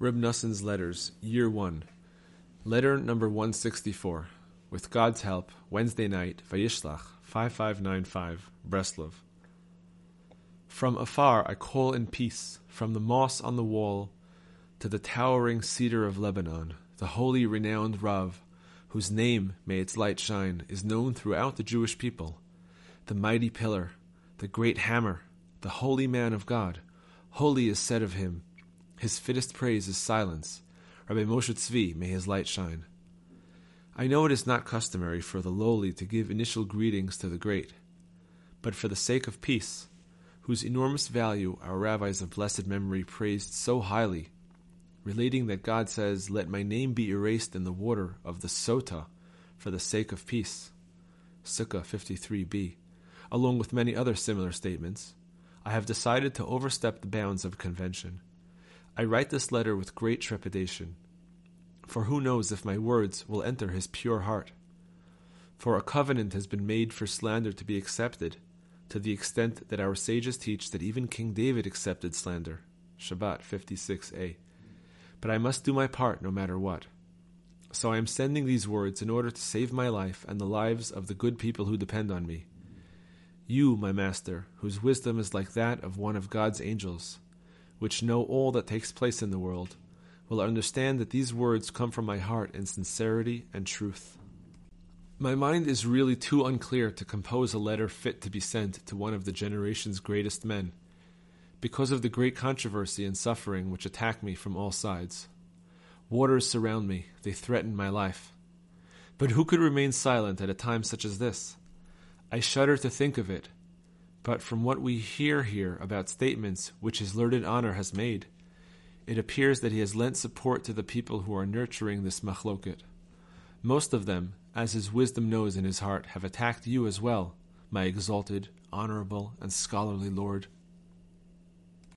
Reb Noson's Letters, Year 1. Letter number 164. With God's help, Wednesday night, Vayishlach, 5595, Breslov. From afar I call in peace, from the moss on the wall to the towering cedar of Lebanon, the holy renowned Rav, whose name, may its light shine, is known throughout the Jewish people, the mighty pillar, the great hammer, the holy man of God. Holy is said of him his fittest praise is silence. Rabbi Moshe Tzvi, may his light shine. I know it is not customary for the lowly to give initial greetings to the great, but for the sake of peace, whose enormous value our rabbis of blessed memory praised so highly, relating that God says, Let my name be erased in the water of the Sota for the sake of peace. Sukkah 53b, along with many other similar statements, I have decided to overstep the bounds of convention I write this letter with great trepidation, for who knows if my words will enter his pure heart? For a covenant has been made for slander to be accepted, to the extent that our sages teach that even King David accepted slander. Shabbat 56a. But I must do my part no matter what. So I am sending these words in order to save my life and the lives of the good people who depend on me. You, my master, whose wisdom is like that of one of God's angels, which know all that takes place in the world, will understand that these words come from my heart in sincerity and truth. My mind is really too unclear to compose a letter fit to be sent to one of the generation's greatest men, because of the great controversy and suffering which attack me from all sides. Waters surround me, they threaten my life. But who could remain silent at a time such as this? I shudder to think of it, but from what we hear here about statements which his learned honor has made, it appears that he has lent support to the people who are nurturing this machloket. Most of them, as his wisdom knows in his heart, have attacked you as well, my exalted, honorable, and scholarly lord.